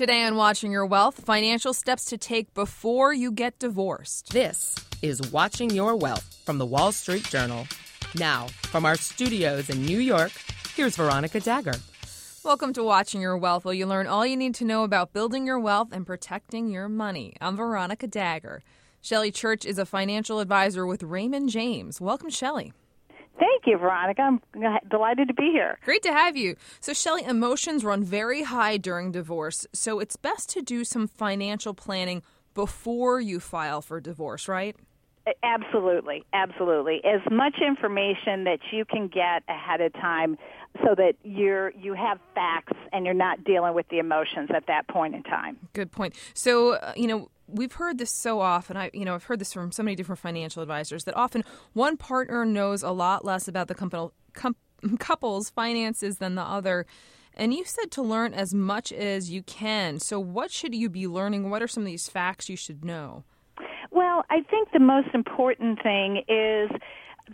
Today on Watching Your Wealth, financial steps to take before you get divorced. This is Watching Your Wealth from the Wall Street Journal. Now, from our studios in New York, here's Veronica Dagher. Welcome to Watching Your Wealth, where you learn all you need to know about building your wealth and protecting your money. I'm Veronica Dagher. Shelly Church is a financial advisor with Raymond James. Welcome, Shelly. Thank you, Veronica. I'm delighted to be here. Great to have you. So, Shelly, emotions run very high during divorce, so it's best to do some financial planning before you file for divorce, right? Absolutely, absolutely. As much information that you can get ahead of time so that you're you have facts and you're not dealing with the emotions at that point in time. Good point. So, uh, you know, we've heard this so often. I, you know, I've heard this from so many different financial advisors that often one partner knows a lot less about the couple, com- couple's finances than the other. And you said to learn as much as you can. So, what should you be learning? What are some of these facts you should know? Well, I think the most important thing is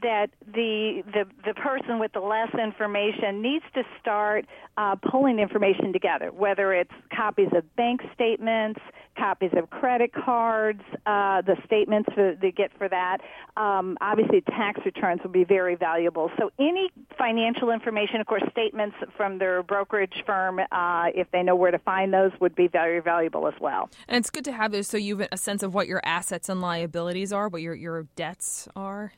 that the the the person with the less information needs to start uh, pulling information together, whether it's copies of bank statements, copies of credit cards, uh, the statements for, they get for that. Um, obviously, tax returns will be very valuable. So, any financial information, of course, statements from their brokerage firm, uh, if they know where to find those, would be very valuable as well. And it's good to have those so you have a sense of what your assets and liabilities are, what your your debts are.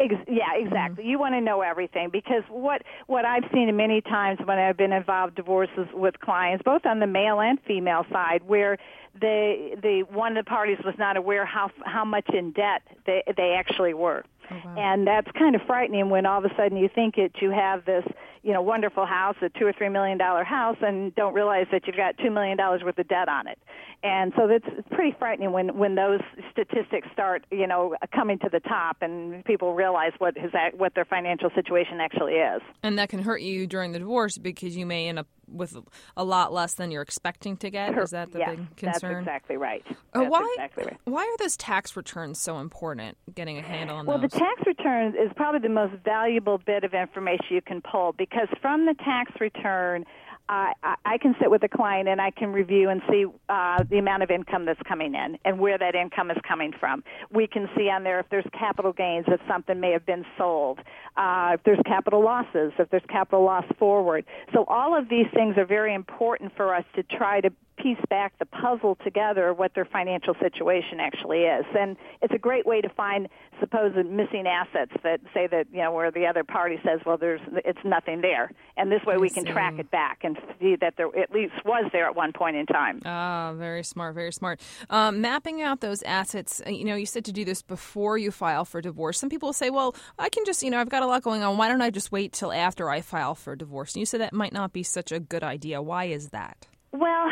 Ex- yeah, exactly. Mm-hmm. You want to know everything because what what I've seen many times when I've been involved divorces with clients, both on the male and female side, where the the one of the parties was not aware how how much in debt they they actually were. Oh, wow. And that's kind of frightening when all of a sudden you think that you have this, you know, wonderful house, a two or three million dollar house, and don't realize that you've got two million dollars worth of debt on it. And so that's pretty frightening when when those statistics start, you know, coming to the top, and people realize what his what their financial situation actually is. And that can hurt you during the divorce because you may end up with a lot less than you're expecting to get. Is that the yes, big concern? That's exactly right. Uh, why? Exactly right. Why are those tax returns so important? Getting a handle on well, those. Well, the tax return is probably the most valuable bit of information you can pull because from the tax return I, I can sit with a client and I can review and see uh, the amount of income that's coming in and where that income is coming from. We can see on there if there's capital gains, if something may have been sold, uh, if there's capital losses, if there's capital loss forward. So all of these things are very important for us to try to piece back the puzzle together what their financial situation actually is. And it's a great way to find supposed missing assets that say that, you know, where the other party says, well, there's, it's nothing there. And this way we can track it back and see that there at least was there at one point in time. Ah, very smart, very smart. Um, mapping out those assets, uh, you know, you said to do this before you file for divorce. Some people say, well, I can just, you know, I've got a lot going on. Why don't I just wait till after I file for divorce? And you said that might not be such a good idea. Why is that? Well,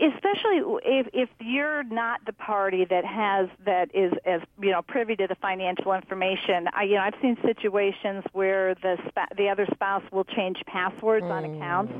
especially if if you're not the party that has that is as you know privy to the financial information. I you know I've seen situations where the sp- the other spouse will change passwords mm. on accounts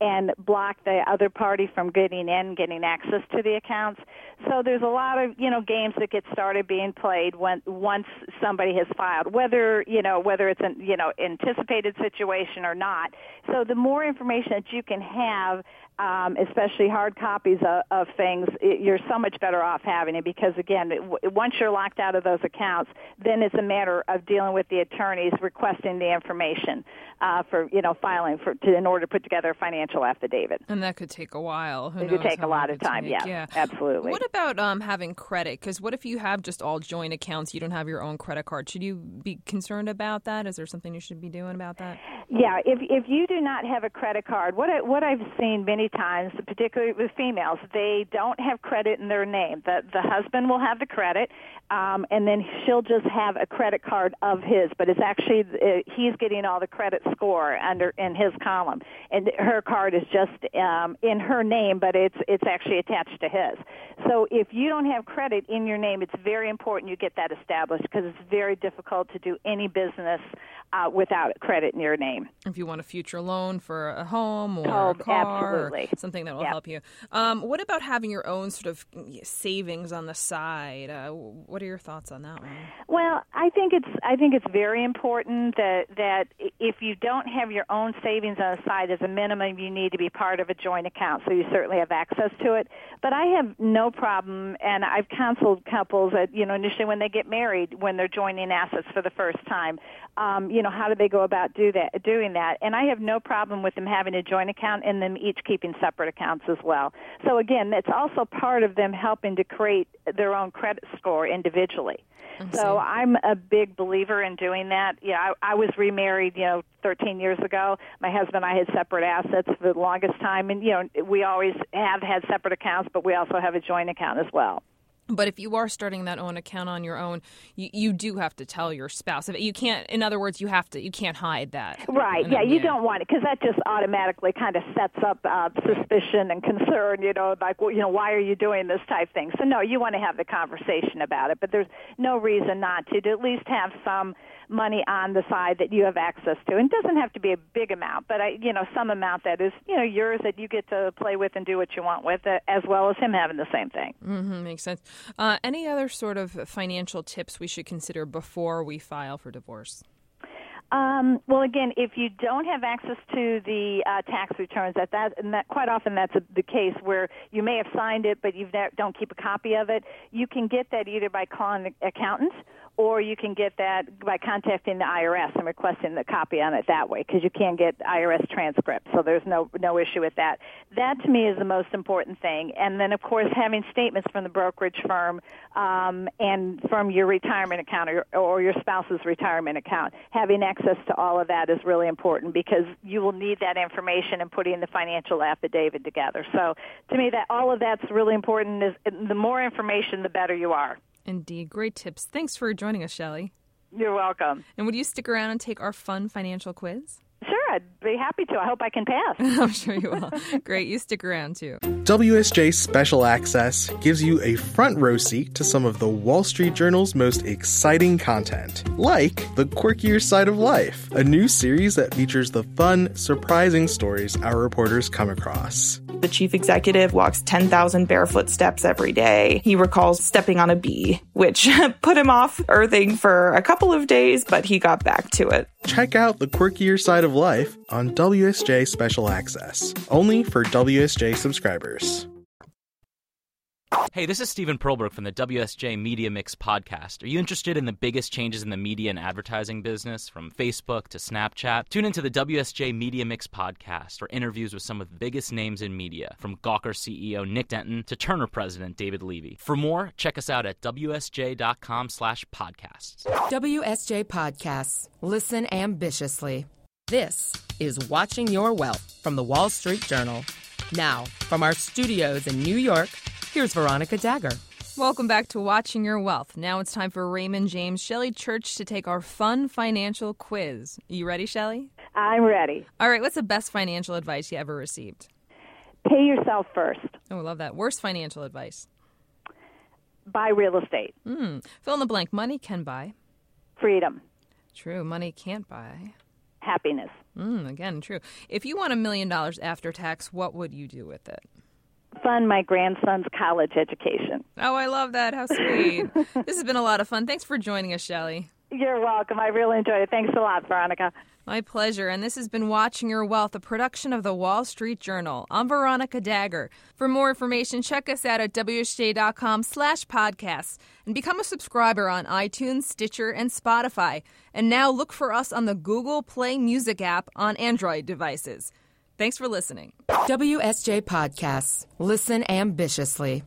and block the other party from getting in, getting access to the accounts. So there's a lot of you know games that get started being played when once somebody has filed, whether you know whether it's an you know anticipated situation or not. So the more information that you can have um, especially hard copies of, of things, it, you're so much better off having it because again, it, once you're locked out of those accounts, then it's a matter of dealing with the attorneys requesting the information uh, for you know filing for to, in order to put together a financial affidavit. And that could take a while. Who it could take a lot of time. Yeah, yeah, absolutely. What about um, having credit? Because what if you have just all joint accounts? You don't have your own credit card. Should you be concerned about that? Is there something you should be doing about that? Yeah, if if you do not have a credit card, what I, what I've seen many times, particularly with females, they don't have credit in their name. The the husband will have the credit, um, and then she'll just have a credit card of his, but it's actually uh, he's getting all the credit score under in his column, and her card is just um, in her name, but it's it's actually attached to his. So if you don't have credit in your name, it's very important you get that established because it's very difficult to do any business uh, without credit in your name. Name. If you want a future loan for a home or Oh, a car, or something that will help you. Um, what about having your own sort of savings on the side? Uh, what are your thoughts on that one? Well, I think it's I think it's very important that that if you don't have your own savings on the side as a minimum, you need to be part of a joint account, so you certainly have access to it. But I have no problem, and I've counseled couples that you know initially when they get married, when they're joining assets for the first time, um, you know how do they go about do that doing that? And I have no problem with them having a joint account and them each keeping separate accounts as well. So again, it's also part of them helping to create their own credit score individually. So I'm a big believer in doing that. Yeah, I, I was remarried, you know, 13 years ago. My husband and I had separate assets for the longest time, and you know, we always have had separate accounts, but we also have a joint account as well. But if you are starting that own account on your own, you, you do have to tell your spouse. You can't. In other words, you have to. You can't hide that. Right. And Yeah, then- you don't want it because that just automatically kind of sets up uh, suspicion and concern. You know, like, well, you know, why are you doing this type thing? So no, you want to have the conversation about it, but there's no reason not to. To at least have some money on the side that you have access to. And it doesn't have to be a big amount, but I, you know, some amount that is, you know, yours that you get to play with and do what you want with it, as well as him having the same thing. Mm-hmm, makes sense. Uh, any other sort of financial tips we should consider before we file for divorce? Um, well, again, if you don't have access to the uh, tax returns, that that and that quite often that's a, the case where you may have signed it, but you don't keep a copy of it. You can get that either by calling the accountant, or you can get that by contacting the IRS and requesting the copy on it that way, because you can get IRS transcripts. So there's no no issue with that. That to me is the most important thing. And then, of course, having statements from the brokerage firm um, and from your retirement account or, or your spouse's retirement account, having access to all of that is really important because you will need that information in putting the financial affidavit together. So to me, that all of that's really important. Is the more information, the better you are. Indeed, great tips. Thanks for joining us, Shelly. You're welcome. And would you stick around and take our fun financial quiz? Sure, I'd be happy to. I hope I can pass. I'm sure you will. Great, you stick around too. WSJ Special Access gives you a front row seat to some of the Wall Street Journal's most exciting content, like The Quirkier Side of Life, a new series that features the fun, surprising stories our reporters come across. The chief executive walks 10,000 barefoot steps every day. He recalls stepping on a bee, which put him off earthing for a couple of days, but he got back to it. Check out The Quirkier Side of Life on WSJ Special Access, only for WSJ subscribers. Hey, this is Steven Perlberg from the WSJ Media Mix podcast. Are you interested in the biggest changes in the media and advertising business, from Facebook to Snapchat? Tune into the WSJ Media Mix podcast, for interviews with some of the biggest names in media, from Gawker CEO Nick Denton to Turner president David Levy. For more, check us out at wsj.com slash podcasts. WSJ Podcasts. Listen ambitiously. This is Watching Your Wealth from the Wall Street Journal. Now, from our studios in New York, here's Veronica Dagher. Welcome back to Watching Your Wealth. Now it's time for Raymond James Shelly Church to take our fun financial quiz. You ready, Shelly? I'm ready. All right, what's the best financial advice you ever received? Pay yourself first. Oh, I love that. Worst financial advice? Buy real estate. Hmm. Fill in the blank. Money can buy. Freedom. True. Money can't buy. Happiness. Mm, again, true. If you won a million dollars after tax, what would you do with it? Fund my grandson's college education. Oh, I love that. How sweet. this has been a lot of fun. Thanks for joining us, Shelly. You're welcome. I really enjoyed it. Thanks a lot, Veronica. My pleasure. And this has been Watching Your Wealth, a production of the Wall Street Journal. I'm Veronica Dagher. For more information, check us out at WSJ.com slash podcasts and become a subscriber on iTunes, Stitcher, and Spotify. And now look for us on the Google Play Music app on Android devices. Thanks for listening. WSJ Podcasts. Listen ambitiously.